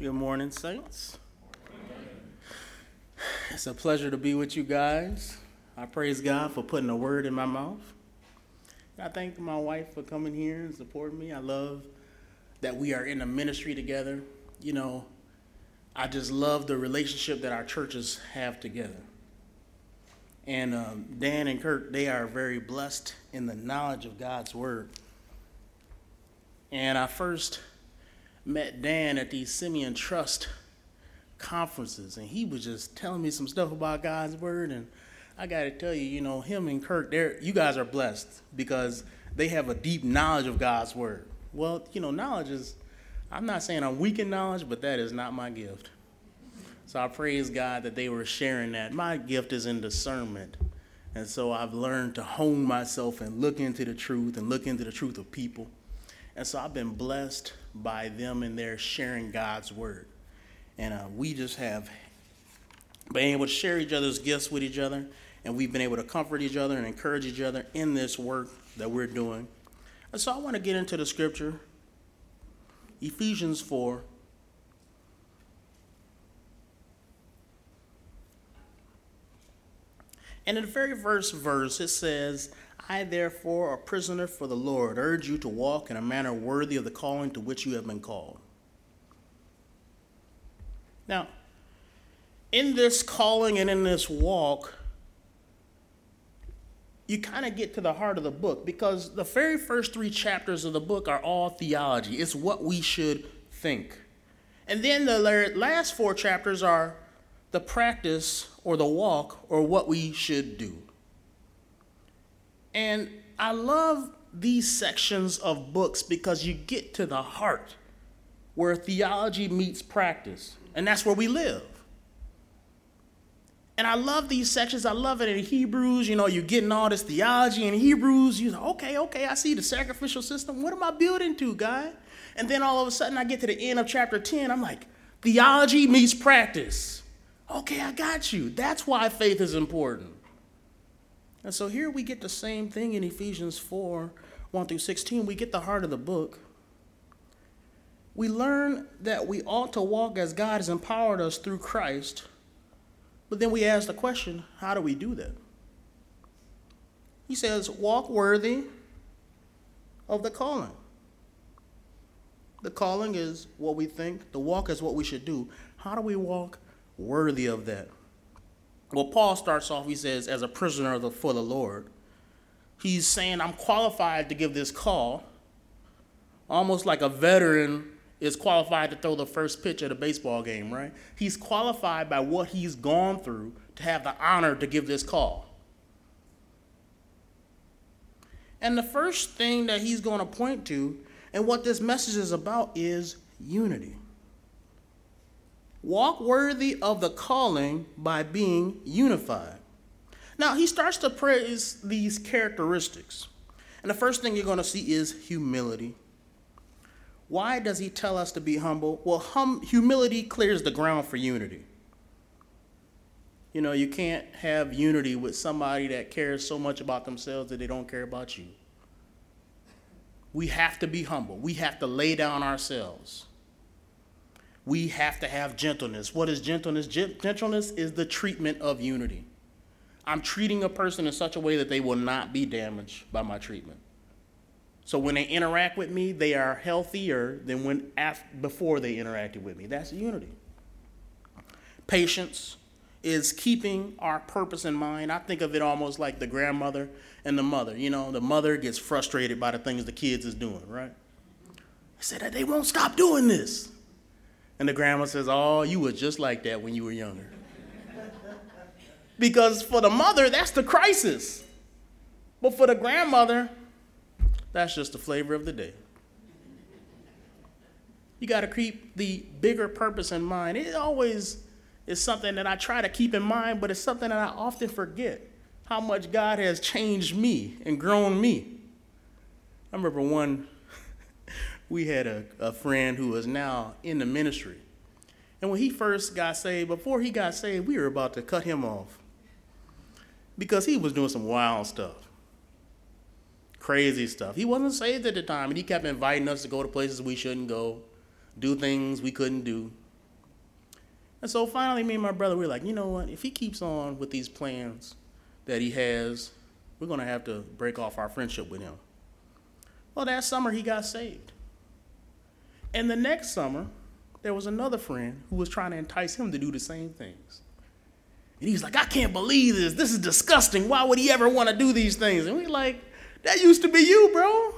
Good morning, Saints. It's a pleasure to be with you guys. I praise God for putting a word in my mouth. I thank my wife for coming here and supporting me. I love that we are in a ministry together. You know, I just love the relationship that our churches have together. And um, Dan and Kurt, they are very blessed in the knowledge of God's word. And I first met Dan at these Simeon Trust conferences, and he was just telling me some stuff about God's word. And I got to tell you, you know, him and Kirk, they're, you guys are blessed because they have a deep knowledge of God's word. Well, you know, knowledge is, I'm not saying I'm weak in knowledge, but that is not my gift. So I praise God that they were sharing that. My gift is in discernment. And so I've learned to hone myself and look into the truth and look into the truth of people. And so I've been blessed by them and their sharing God's word. And uh, we just have been able to share each other's gifts with each other, and we've been able to comfort each other and encourage each other in this work that we're doing. And so I want to get into the scripture Ephesians 4. And in the very first verse, it says, I, therefore, a prisoner for the Lord, urge you to walk in a manner worthy of the calling to which you have been called. Now, in this calling and in this walk, you kind of get to the heart of the book because the very first three chapters of the book are all theology. It's what we should think. And then the last four chapters are the practice or the walk or what we should do. And I love these sections of books because you get to the heart where theology meets practice. And that's where we live. And I love these sections. I love it in Hebrews. You know, you're getting all this theology in Hebrews. You're like, okay, okay, I see the sacrificial system. What am I building to, guy? And then all of a sudden I get to the end of chapter 10. I'm like, theology meets practice. Okay, I got you. That's why faith is important. And so here we get the same thing in Ephesians 4 1 through 16. We get the heart of the book. We learn that we ought to walk as God has empowered us through Christ but then we ask the question how do we do that? He says, walk worthy of the calling. The calling is what we think, the walk is what we should do. How do we walk worthy of that? Well, Paul starts off, he says, as a prisoner for the Lord. He's saying, I'm qualified to give this call, almost like a veteran is qualified to throw the first pitch at a baseball game, right? He's qualified by what he's gone through to have the honor to give this call. And the first thing that he's going to point to and what this message is about is unity. Walk worthy of the calling by being unified. Now, he starts to praise these characteristics. And the first thing you're going to see is humility. Why does he tell us to be humble? Well, hum- humility clears the ground for unity. You know, you can't have unity with somebody that cares so much about themselves that they don't care about you. We have to be humble. We have to lay down ourselves. We have to have gentleness. What is gentleness? Gentleness is the treatment of unity. I'm treating a person in such a way that they will not be damaged by my treatment. So when they interact with me, they are healthier than when after, before they interacted with me. That's unity. Patience is keeping our purpose in mind. I think of it almost like the grandmother and the mother. You know, the mother gets frustrated by the things the kids is doing, right? I said that they won't stop doing this. And the grandma says, "Oh, you were just like that when you were younger." because for the mother, that's the crisis. But for the grandmother, that's just the flavor of the day. You got to keep the bigger purpose in mind. It always is something that I try to keep in mind, but it's something that I often forget how much God has changed me and grown me. I remember one, we had a, a friend who is now in the ministry. And when he first got saved, before he got saved, we were about to cut him off because he was doing some wild stuff crazy stuff. He wasn't saved at the time, and he kept inviting us to go to places we shouldn't go, do things we couldn't do. And so finally, me and my brother, we are like, you know what? If he keeps on with these plans that he has, we're going to have to break off our friendship with him. Well, that summer, he got saved. And the next summer, there was another friend who was trying to entice him to do the same things. And he's like, I can't believe this. This is disgusting. Why would he ever want to do these things? And we're like, that used to be you, bro.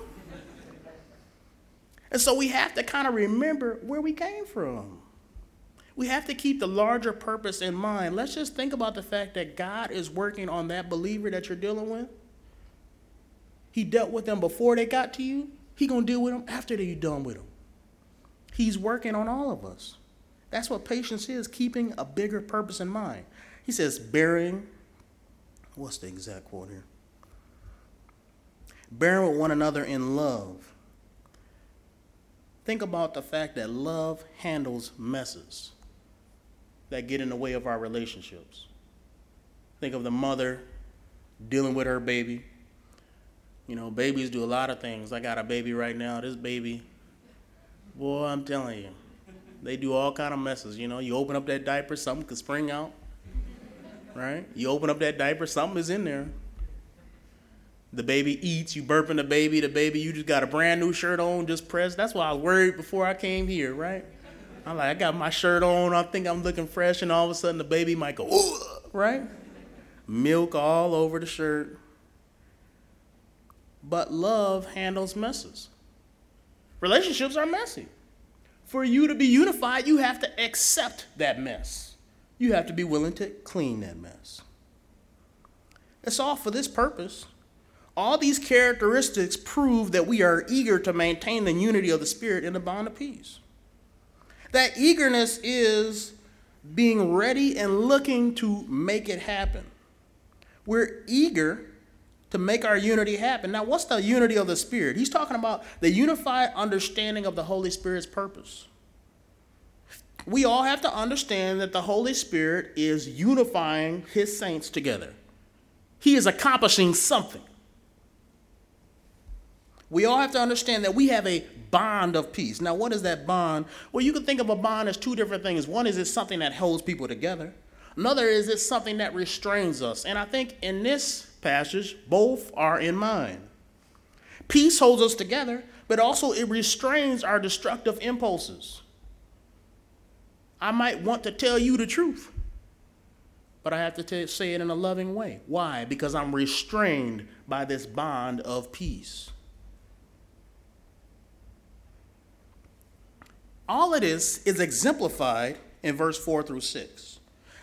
and so we have to kind of remember where we came from. We have to keep the larger purpose in mind. Let's just think about the fact that God is working on that believer that you're dealing with. He dealt with them before they got to you. He gonna deal with them after you're done with them. He's working on all of us. That's what patience is, keeping a bigger purpose in mind. He says, bearing, what's the exact quote here? Bearing with one another in love. Think about the fact that love handles messes that get in the way of our relationships. Think of the mother dealing with her baby. You know, babies do a lot of things. I got a baby right now. This baby, boy, I'm telling you, they do all kind of messes. You know, you open up that diaper, something could spring out right? You open up that diaper, something is in there. The baby eats, you burping the baby, the baby, you just got a brand new shirt on, just pressed. That's why I was worried before I came here, right? I'm like, I got my shirt on, I think I'm looking fresh, and all of a sudden the baby might go, right? Milk all over the shirt. But love handles messes. Relationships are messy. For you to be unified, you have to accept that mess you have to be willing to clean that mess. It's all for this purpose. All these characteristics prove that we are eager to maintain the unity of the Spirit in the bond of peace. That eagerness is being ready and looking to make it happen. We're eager to make our unity happen. Now, what's the unity of the Spirit? He's talking about the unified understanding of the Holy Spirit's purpose we all have to understand that the Holy Spirit is unifying his saints together. He is accomplishing something. We all have to understand that we have a bond of peace. Now, what is that bond? Well, you can think of a bond as two different things. One is it's something that holds people together. Another is it's something that restrains us. And I think in this passage, both are in mind. Peace holds us together, but also it restrains our destructive impulses. I might want to tell you the truth, but I have to t- say it in a loving way. Why? Because I'm restrained by this bond of peace. All of this is exemplified in verse 4 through 6.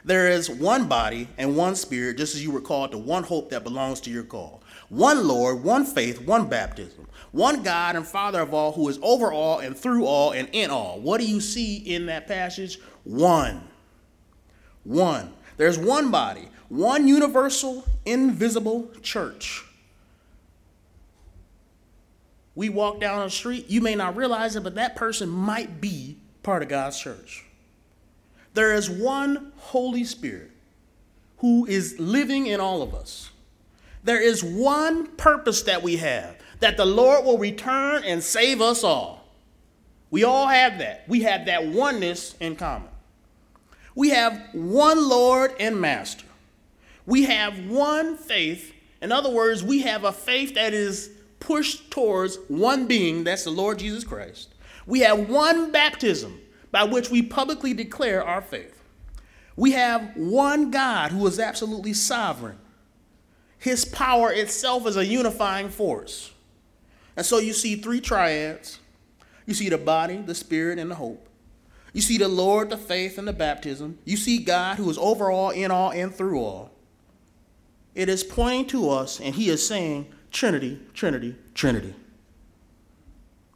There is one body and one spirit, just as you were called to one hope that belongs to your call. One Lord, one faith, one baptism one God and Father of all, who is over all and through all and in all. What do you see in that passage? One. One. There's one body, one universal, invisible church. We walk down the street, you may not realize it, but that person might be part of God's church. There is one Holy Spirit who is living in all of us. There is one purpose that we have that the Lord will return and save us all. We all have that. We have that oneness in common. We have one Lord and Master. We have one faith. In other words, we have a faith that is pushed towards one being, that's the Lord Jesus Christ. We have one baptism by which we publicly declare our faith. We have one God who is absolutely sovereign. His power itself is a unifying force. And so you see three triads. You see the body, the spirit, and the hope. You see the Lord, the faith, and the baptism. You see God who is over all, in all, and through all. It is pointing to us, and He is saying, Trinity, Trinity, Trinity.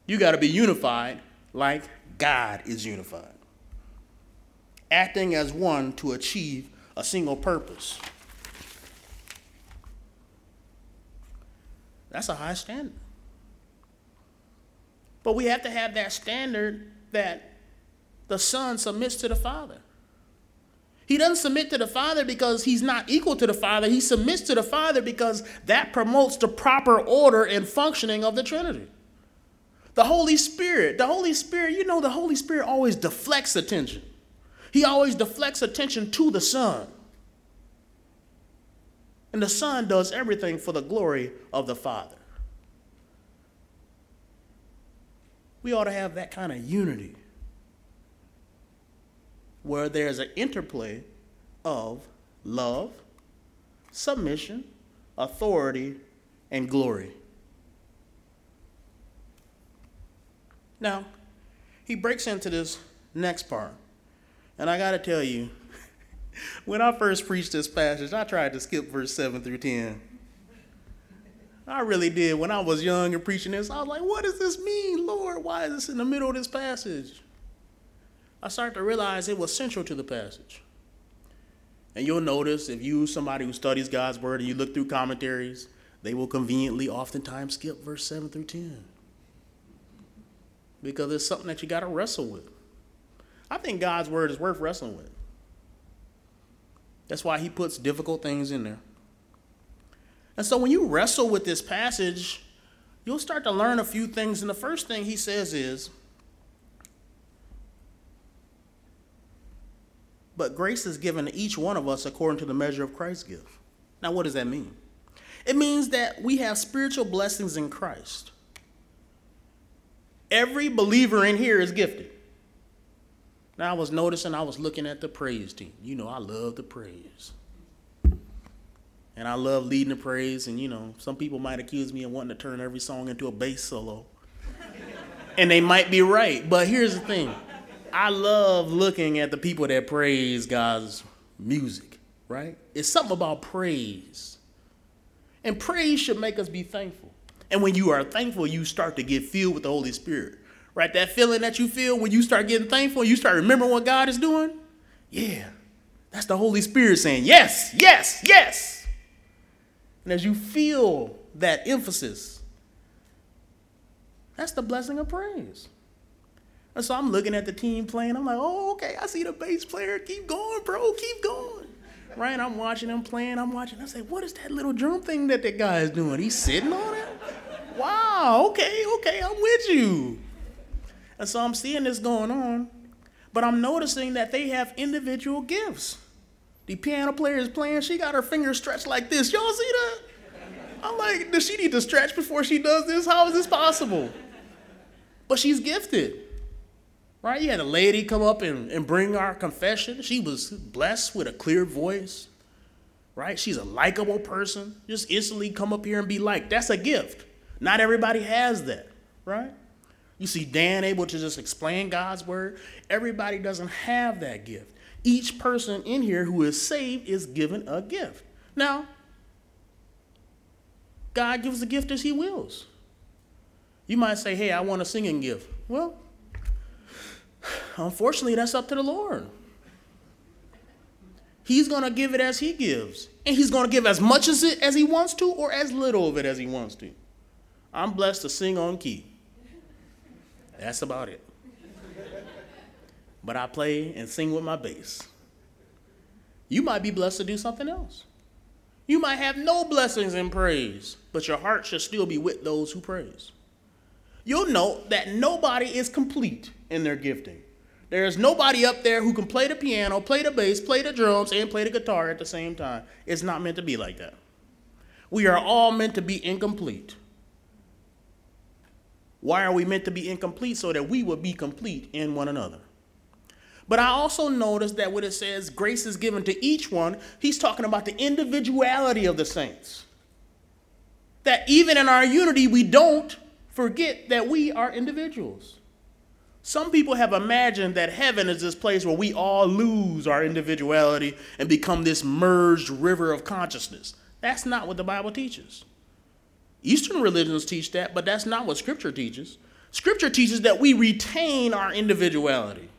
You got to be unified like God is unified, acting as one to achieve a single purpose. That's a high standard. But we have to have that standard that the Son submits to the Father. He doesn't submit to the Father because he's not equal to the Father. He submits to the Father because that promotes the proper order and functioning of the Trinity. The Holy Spirit, the Holy Spirit, you know, the Holy Spirit always deflects attention. He always deflects attention to the Son. And the Son does everything for the glory of the Father. We ought to have that kind of unity where there's an interplay of love, submission, authority, and glory. Now, he breaks into this next part. And I got to tell you, when I first preached this passage, I tried to skip verse 7 through 10. I really did. When I was young and preaching this, I was like, what does this mean, Lord? Why is this in the middle of this passage? I started to realize it was central to the passage. And you'll notice if you somebody who studies God's word and you look through commentaries, they will conveniently oftentimes skip verse 7 through 10. Because it's something that you got to wrestle with. I think God's word is worth wrestling with. That's why he puts difficult things in there. And so when you wrestle with this passage, you'll start to learn a few things. And the first thing he says is, But grace is given to each one of us according to the measure of Christ's gift. Now, what does that mean? It means that we have spiritual blessings in Christ. Every believer in here is gifted. Now, I was noticing, I was looking at the praise team. You know, I love the praise. And I love leading the praise. And, you know, some people might accuse me of wanting to turn every song into a bass solo. and they might be right. But here's the thing I love looking at the people that praise God's music, right? It's something about praise. And praise should make us be thankful. And when you are thankful, you start to get filled with the Holy Spirit. Right? That feeling that you feel when you start getting thankful, you start remembering what God is doing. Yeah. That's the Holy Spirit saying, yes, yes, yes. And as you feel that emphasis, that's the blessing of praise. And so I'm looking at the team playing. I'm like, oh, okay, I see the bass player. Keep going, bro. Keep going. Right? I'm watching them playing. I'm watching. I say, what is that little drum thing that that guy is doing? He's sitting on it? Wow, okay, okay, I'm with you. And so I'm seeing this going on, but I'm noticing that they have individual gifts. The piano player is playing, she got her fingers stretched like this. Y'all see that? I'm like, does she need to stretch before she does this? How is this possible? But she's gifted. Right? You had a lady come up and, and bring our confession. She was blessed with a clear voice. Right? She's a likable person. Just instantly come up here and be liked. That's a gift. Not everybody has that. Right? You see Dan able to just explain God's word. Everybody doesn't have that gift. Each person in here who is saved is given a gift. Now, God gives the gift as He wills. You might say, hey, I want a singing gift. Well, Unfortunately, that's up to the Lord. He's going to give it as he gives. And he's going to give as much as it as he wants to or as little of it as he wants to. I'm blessed to sing on key. That's about it. But I play and sing with my bass. You might be blessed to do something else. You might have no blessings in praise, but your heart should still be with those who praise. You'll note that nobody is complete in their gifting. There's nobody up there who can play the piano, play the bass, play the drums, and play the guitar at the same time. It's not meant to be like that. We are all meant to be incomplete. Why are we meant to be incomplete? So that we will be complete in one another. But I also notice that when it says grace is given to each one, he's talking about the individuality of the saints. That even in our unity, we don't forget that we are individuals. Some people have imagined that heaven is this place where we all lose our individuality and become this merged river of consciousness. That's not what the Bible teaches. Eastern religions teach that, but that's not what Scripture teaches. Scripture teaches that we retain our individuality.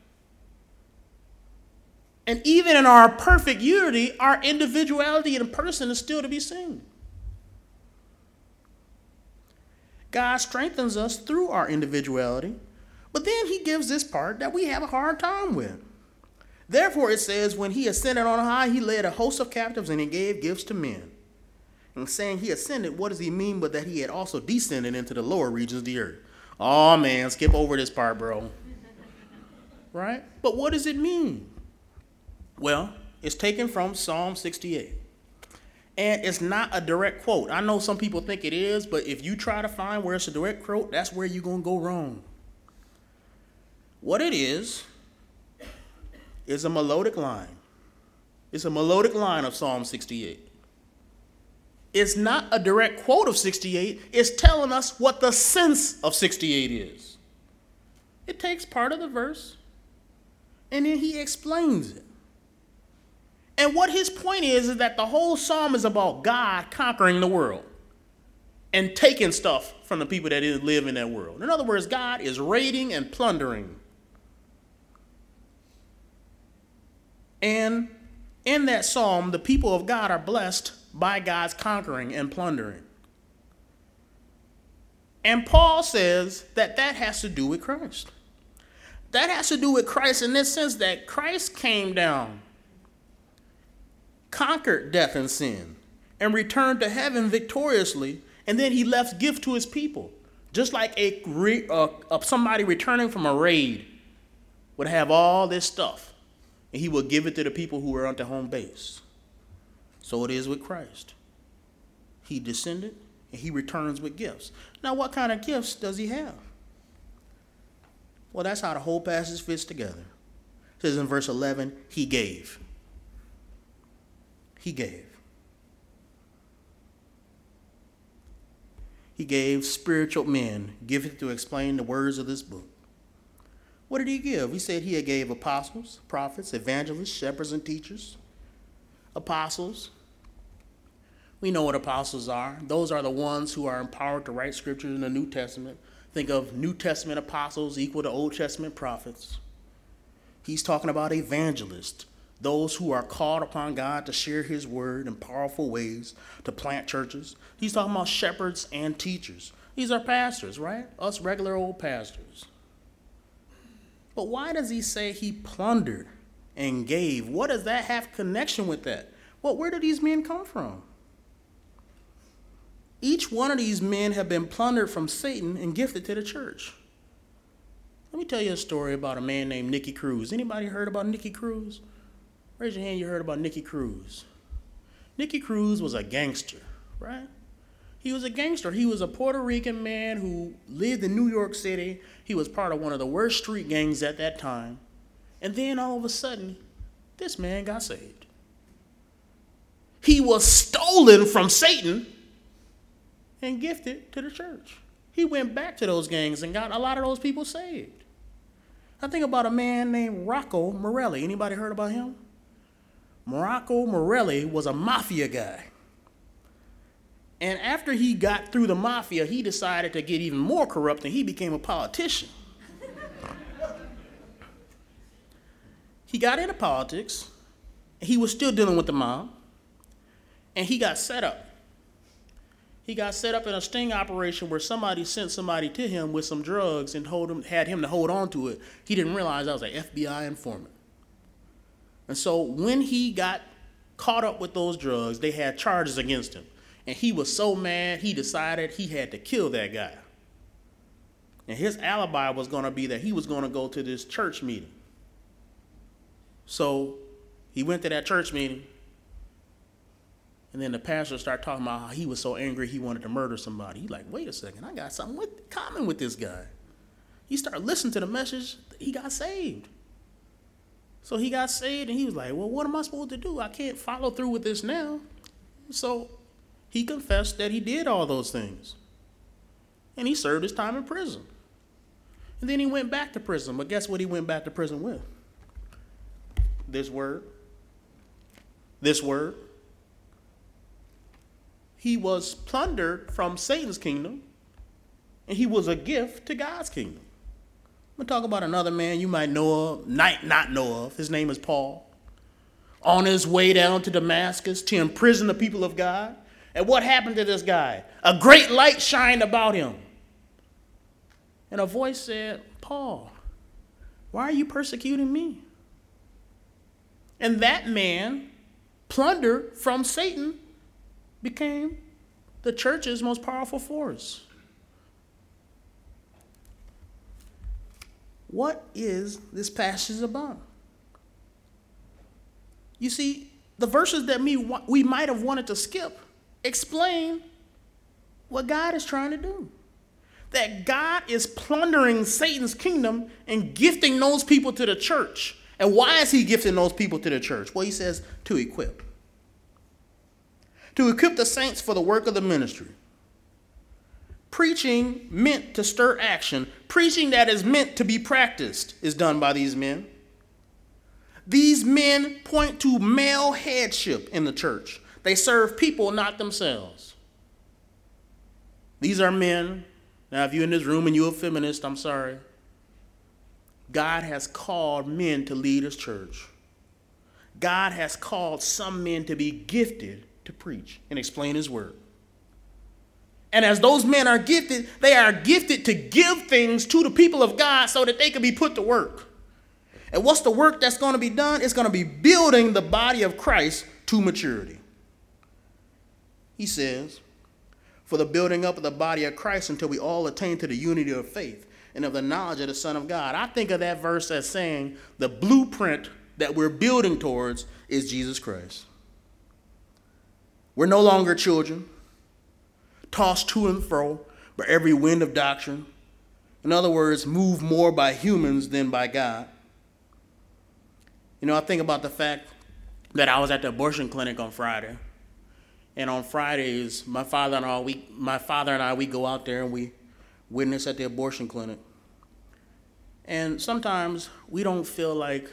And even in our perfect unity, our individuality in person is still to be seen. God strengthens us through our individuality but then he gives this part that we have a hard time with. Therefore, it says, when he ascended on high, he led a host of captives and he gave gifts to men. And saying he ascended, what does he mean but that he had also descended into the lower regions of the earth? Oh man, skip over this part, bro. right? But what does it mean? Well, it's taken from Psalm 68. And it's not a direct quote. I know some people think it is, but if you try to find where it's a direct quote, that's where you're going to go wrong. What it is, is a melodic line. It's a melodic line of Psalm 68. It's not a direct quote of 68, it's telling us what the sense of 68 is. It takes part of the verse and then he explains it. And what his point is is that the whole psalm is about God conquering the world and taking stuff from the people that live in that world. In other words, God is raiding and plundering. And in that psalm, the people of God are blessed by God's conquering and plundering. And Paul says that that has to do with Christ. That has to do with Christ in this sense that Christ came down conquered death and sin, and returned to heaven victoriously, and then he left gift to his people. Just like a, uh, somebody returning from a raid would have all this stuff, and he would give it to the people who were on the home base. So it is with Christ. He descended, and he returns with gifts. Now, what kind of gifts does he have? Well, that's how the whole passage fits together. It says in verse 11, he gave he gave. He gave spiritual men gifted to explain the words of this book. What did he give? He said he gave apostles, prophets, evangelists, shepherds, and teachers. Apostles. We know what apostles are. Those are the ones who are empowered to write scriptures in the New Testament. Think of New Testament apostles equal to Old Testament prophets. He's talking about evangelists, those who are called upon God to share his word in powerful ways, to plant churches. He's talking about shepherds and teachers. These are pastors, right? Us regular old pastors. But why does he say he plundered and gave? What does that have connection with that? Well, where do these men come from? Each one of these men have been plundered from Satan and gifted to the church. Let me tell you a story about a man named Nicky Cruz. Anybody heard about Nicky Cruz? Raise your hand, you heard about Nicky Cruz. Nicky Cruz was a gangster, right? He was a gangster. He was a Puerto Rican man who lived in New York City. He was part of one of the worst street gangs at that time. And then all of a sudden, this man got saved. He was stolen from Satan and gifted to the church. He went back to those gangs and got a lot of those people saved. I think about a man named Rocco Morelli. Anybody heard about him? Morocco Morelli was a mafia guy. And after he got through the mafia, he decided to get even more corrupt and he became a politician. He got into politics, he was still dealing with the mob, and he got set up. He got set up in a sting operation where somebody sent somebody to him with some drugs and him, had him to hold on to it. He didn't realize I was an FBI informant. And so when he got caught up with those drugs, they had charges against him. And he was so mad, he decided he had to kill that guy. And his alibi was going to be that he was going to go to this church meeting. So he went to that church meeting. And then the pastor started talking about how he was so angry he wanted to murder somebody. He's like, wait a second, I got something with, common with this guy. He started listening to the message, he got saved. So he got saved and he was like, Well, what am I supposed to do? I can't follow through with this now. So he confessed that he did all those things. And he served his time in prison. And then he went back to prison. But guess what he went back to prison with? This word. This word. He was plundered from Satan's kingdom, and he was a gift to God's kingdom. I'm gonna talk about another man you might know of, might not know of. His name is Paul. On his way down to Damascus to imprison the people of God. And what happened to this guy? A great light shined about him. And a voice said, Paul, why are you persecuting me? And that man, plundered from Satan, became the church's most powerful force. What is this passage about? You see, the verses that me, we might have wanted to skip explain what God is trying to do. That God is plundering Satan's kingdom and gifting those people to the church. And why is he gifting those people to the church? Well, he says to equip. To equip the saints for the work of the ministry. Preaching meant to stir action. Preaching that is meant to be practiced is done by these men. These men point to male headship in the church. They serve people, not themselves. These are men. Now, if you're in this room and you're a feminist, I'm sorry. God has called men to lead his church. God has called some men to be gifted to preach and explain his word. And as those men are gifted, they are gifted to give things to the people of God so that they can be put to work. And what's the work that's going to be done? It's going to be building the body of Christ to maturity. He says, for the building up of the body of Christ until we all attain to the unity of faith and of the knowledge of the Son of God. I think of that verse as saying the blueprint that we're building towards is Jesus Christ. We're no longer children, tossed to and fro by every wind of doctrine. In other words, moved more by humans than by God. You know, I think about the fact that I was at the abortion clinic on Friday. And on Fridays, my father and I, we, my father and I, we go out there and we witness at the abortion clinic. And sometimes we don't feel like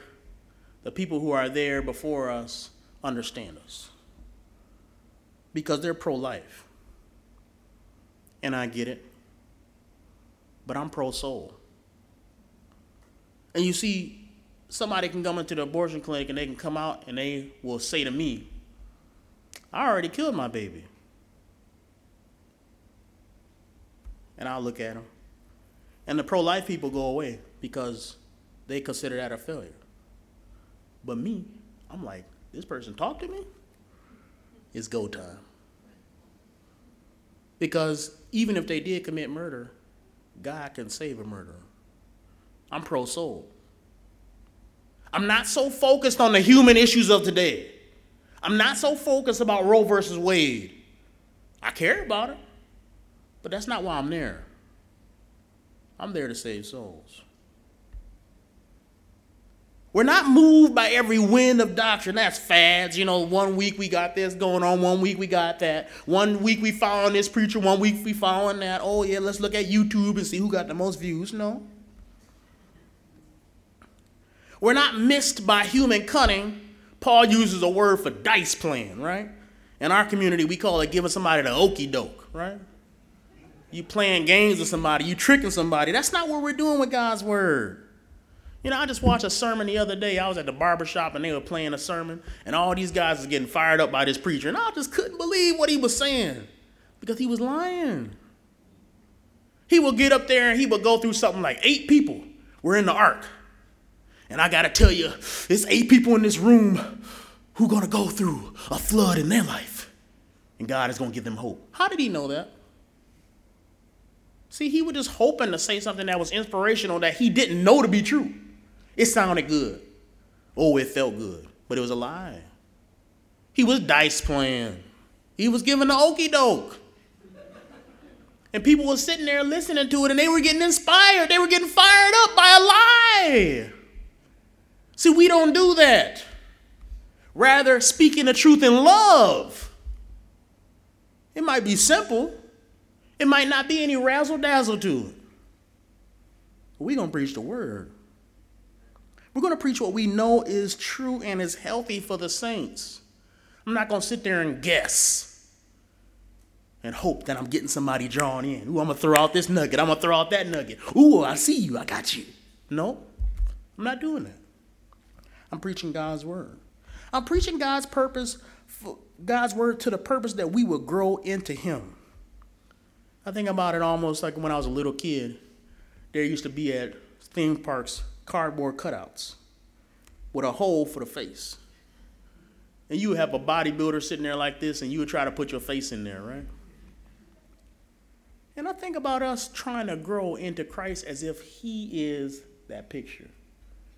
the people who are there before us understand us because they're pro life. And I get it. But I'm pro soul. And you see, somebody can come into the abortion clinic and they can come out and they will say to me, I already killed my baby. And I'll look at them. And the pro life people go away because they consider that a failure. But me, I'm like, this person talked to me? It's go time. Because even if they did commit murder, God can save a murderer. I'm pro soul. I'm not so focused on the human issues of today. I'm not so focused about Roe versus Wade. I care about it, but that's not why I'm there. I'm there to save souls. We're not moved by every wind of doctrine. That's fads. You know, one week we got this going on, one week we got that. One week we following this preacher, one week we following that. Oh, yeah, let's look at YouTube and see who got the most views. No. We're not missed by human cunning. Paul uses a word for dice playing, right? In our community, we call it giving somebody the okey doke, right? You playing games with somebody, you tricking somebody. That's not what we're doing with God's word. You know, I just watched a sermon the other day. I was at the barber shop and they were playing a sermon, and all these guys was getting fired up by this preacher, and I just couldn't believe what he was saying because he was lying. He would get up there and he would go through something like eight people were in the ark. And I got to tell you, there's eight people in this room who to go through a flood in their life. And God is to give them hope. How did he know that? See, he was just hoping to say something that was inspirational that he didn't know to be true. It sounded good. Oh, it felt good. But it was a lie. He was dice playing. He was giving the okey doke. And people were sitting there listening to it and they were getting inspired. They were getting fired up by a lie. See, we don't do that. Rather, speaking the truth in love. It might be simple, it might not be any razzle dazzle to it. We're going to preach the word. We're going to preach what we know is true and is healthy for the saints. I'm not going to sit there and guess and hope that I'm getting somebody drawn in. Ooh, I'm going to throw out this nugget. I'm going to throw out that nugget. Ooh, I see you. I got you. No, I'm not doing that. I'm preaching God's word. I'm preaching God's purpose, God's word to the purpose that we will grow into Him. I think about it almost like when I was a little kid. There used to be at theme parks cardboard cutouts with a hole for the face. And you would have a bodybuilder sitting there like this, and you would try to put your face in there, right? And I think about us trying to grow into Christ as if He is that picture.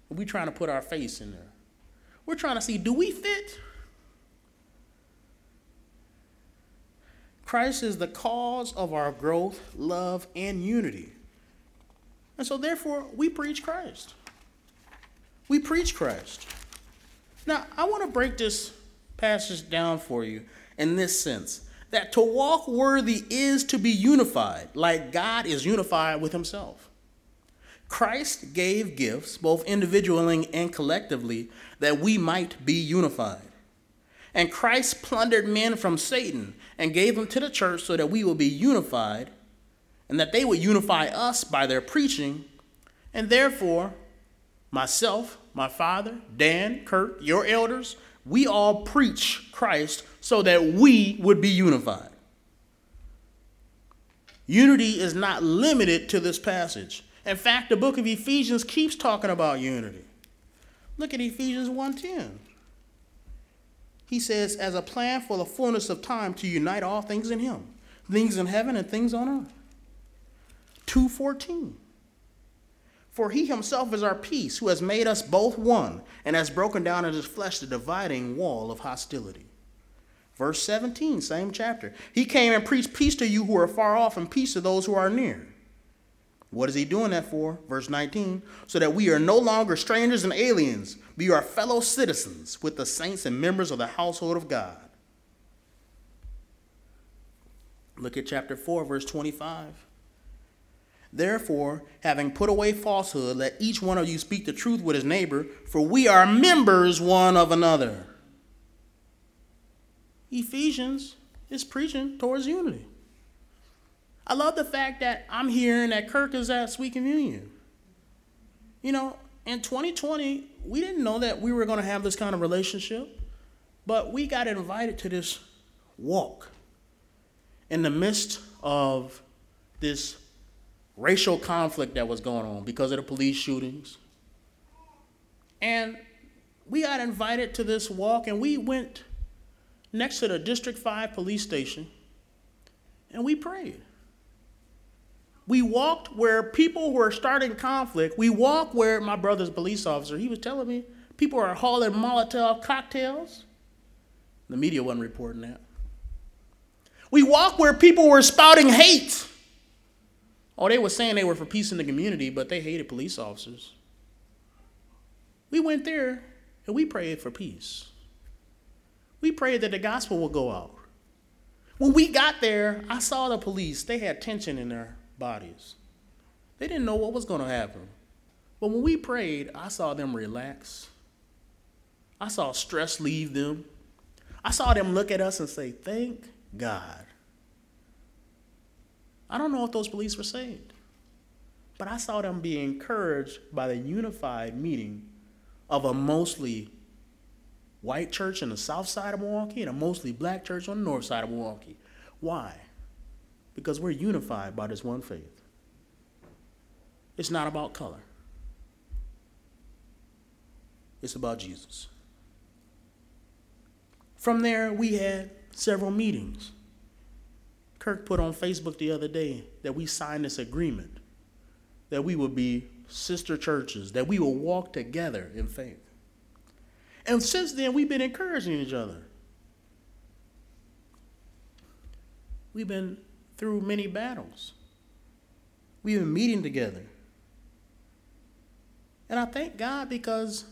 We trying to put our face in there. We're trying to see do we fit? Christ is the cause of our growth, love, and unity. And so, therefore, we preach Christ. We preach Christ. Now, I want to break this passage down for you in this sense that to walk worthy is to be unified, like God is unified with himself. Christ gave gifts, both individually and collectively, that we might be unified. And Christ plundered men from Satan and gave them to the church so that we will be unified and that they would unify us by their preaching. And therefore, myself, my father, Dan, Kurt, your elders, we all preach Christ so that we would be unified. Unity is not limited to this passage. In fact, the book of Ephesians keeps talking about unity. Look at Ephesians 1:10. He says, as a plan for the fullness of time to unite all things in him, things in heaven and things on earth. 2:14. For he himself is our peace, who has made us both one, and has broken down in his flesh the dividing wall of hostility. Verse 17, same chapter. He came and preached peace to you who are far off and peace to those who are near. What is he doing that for? Verse 19. So that we are no longer strangers and aliens, but are fellow citizens with the saints and members of the household of God. Look at chapter 4, verse 25. Therefore, having put away falsehood, let each one of you speak the truth with his neighbor, for we are members one of another. Ephesians is preaching towards unity. I love the fact that I'm hearing that Kirk is at Sweet Communion. You know, in 2020, we didn't know that we were going to have this kind of relationship, but we got invited to this walk in the midst of this racial conflict that was going on because of the police shootings. And we got invited to this walk, and we went next to the District 5 police station and we prayed. We walked where people were starting conflict. We walked where my brother's police officer, he was telling me people are hauling Molotov cocktails. The media wasn't reporting that. We walked where people were spouting hate. Oh, they were saying they were for peace in the community, but they hated police officers. We went there and we prayed for peace. We prayed that the gospel would go out. When we got there, I saw the police. They had tension in their bodies. They didn't know what was going to happen. But when we prayed, I saw them relax. I saw stress leave them. I saw them look at us and say, Thank God. I don't know if those police were saved, but I saw them be encouraged by the unified meeting of a mostly white church on the south side of Milwaukee and a mostly black church on the north side of Milwaukee. Why? Because we're unified by this one faith. It's not about color, it's about Jesus. From there, we had several meetings. Kirk put on Facebook the other day that we signed this agreement that we would be sister churches, that we will walk together in faith. And since then, we've been encouraging each other. We've been through many battles. We've been meeting together. And I thank God because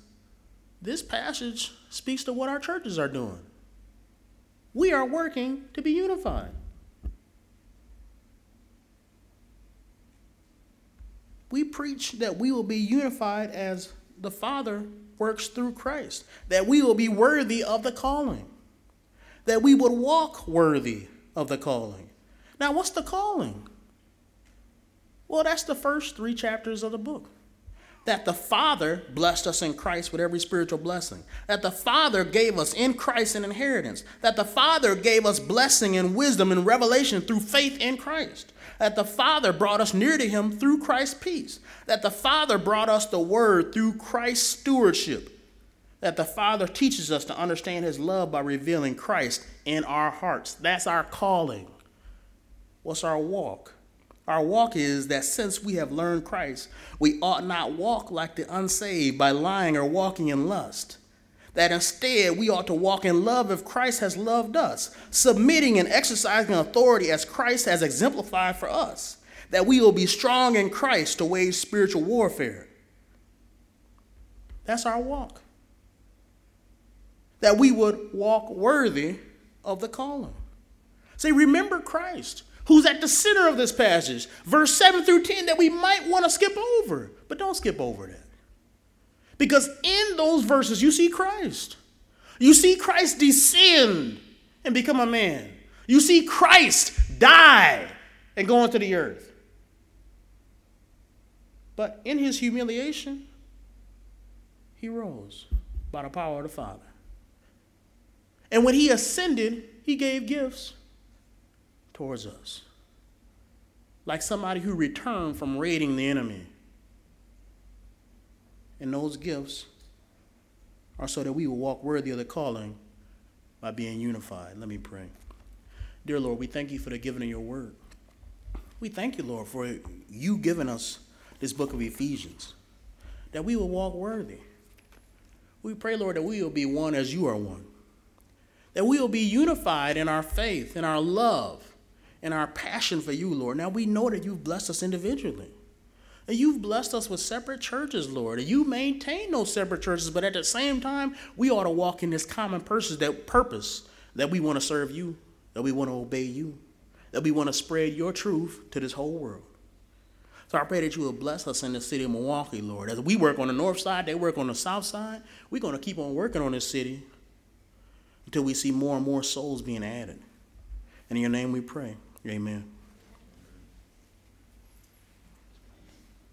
this passage speaks to what our churches are doing. We are working to be unified. We preach that we will be unified as the Father works through Christ, that we will be worthy of the calling, that we would walk worthy of the calling. Now, what's the calling? Well, that's the first three chapters of the book. That the Father blessed us in Christ with every spiritual blessing. That the Father gave us in Christ an inheritance. That the Father gave us blessing and wisdom and revelation through faith in Christ that the Father brought us near to Him through Christ's peace, that the Father brought us the Word through Christ's stewardship, that the Father teaches us to understand His love by revealing Christ in our hearts. That's our calling. What's our walk? Our walk is that since we have learned Christ, we ought not walk like the unsaved by lying or walking in lust. that instead we ought to walk in love if Christ has loved us, submitting and exercising authority as Christ has exemplified for us, that we will be strong in Christ to wage spiritual warfare. That's our walk. That we would walk worthy of the calling. See, remember Christ, who's at the center of this passage, verse 7 through 10, that we might want to skip over, but don't skip over that. Because in those verses, you see Christ. You see Christ descend and become a man. You see Christ die and go into the earth. But in his humiliation, he rose by the power of the Father. And when he ascended, he gave gifts towards us. Like somebody who returned from raiding the enemy. And those gifts are so that we will walk worthy of the calling by being unified. Let me pray. Dear Lord, we thank you for the giving of your word. We thank you, Lord, for you giving us this book of Ephesians, that we will walk worthy. We pray, Lord, that we will be one as you are one, that we will be unified in our faith, in our love, in our passion for you, Lord. Now we know that you've blessed us individually. And you've blessed us with separate churches, Lord. And you maintain those separate churches, but at the same time, we ought to walk in this common purpose that purpose that we want to serve you, that we want to obey you, that we want to spread your truth to this whole world. So I pray that you will bless us in the city of Milwaukee, Lord. As we work on the north side, they work on the south side. We're going to keep on working on this city until we see more and more souls being added. And in your name we pray. Amen.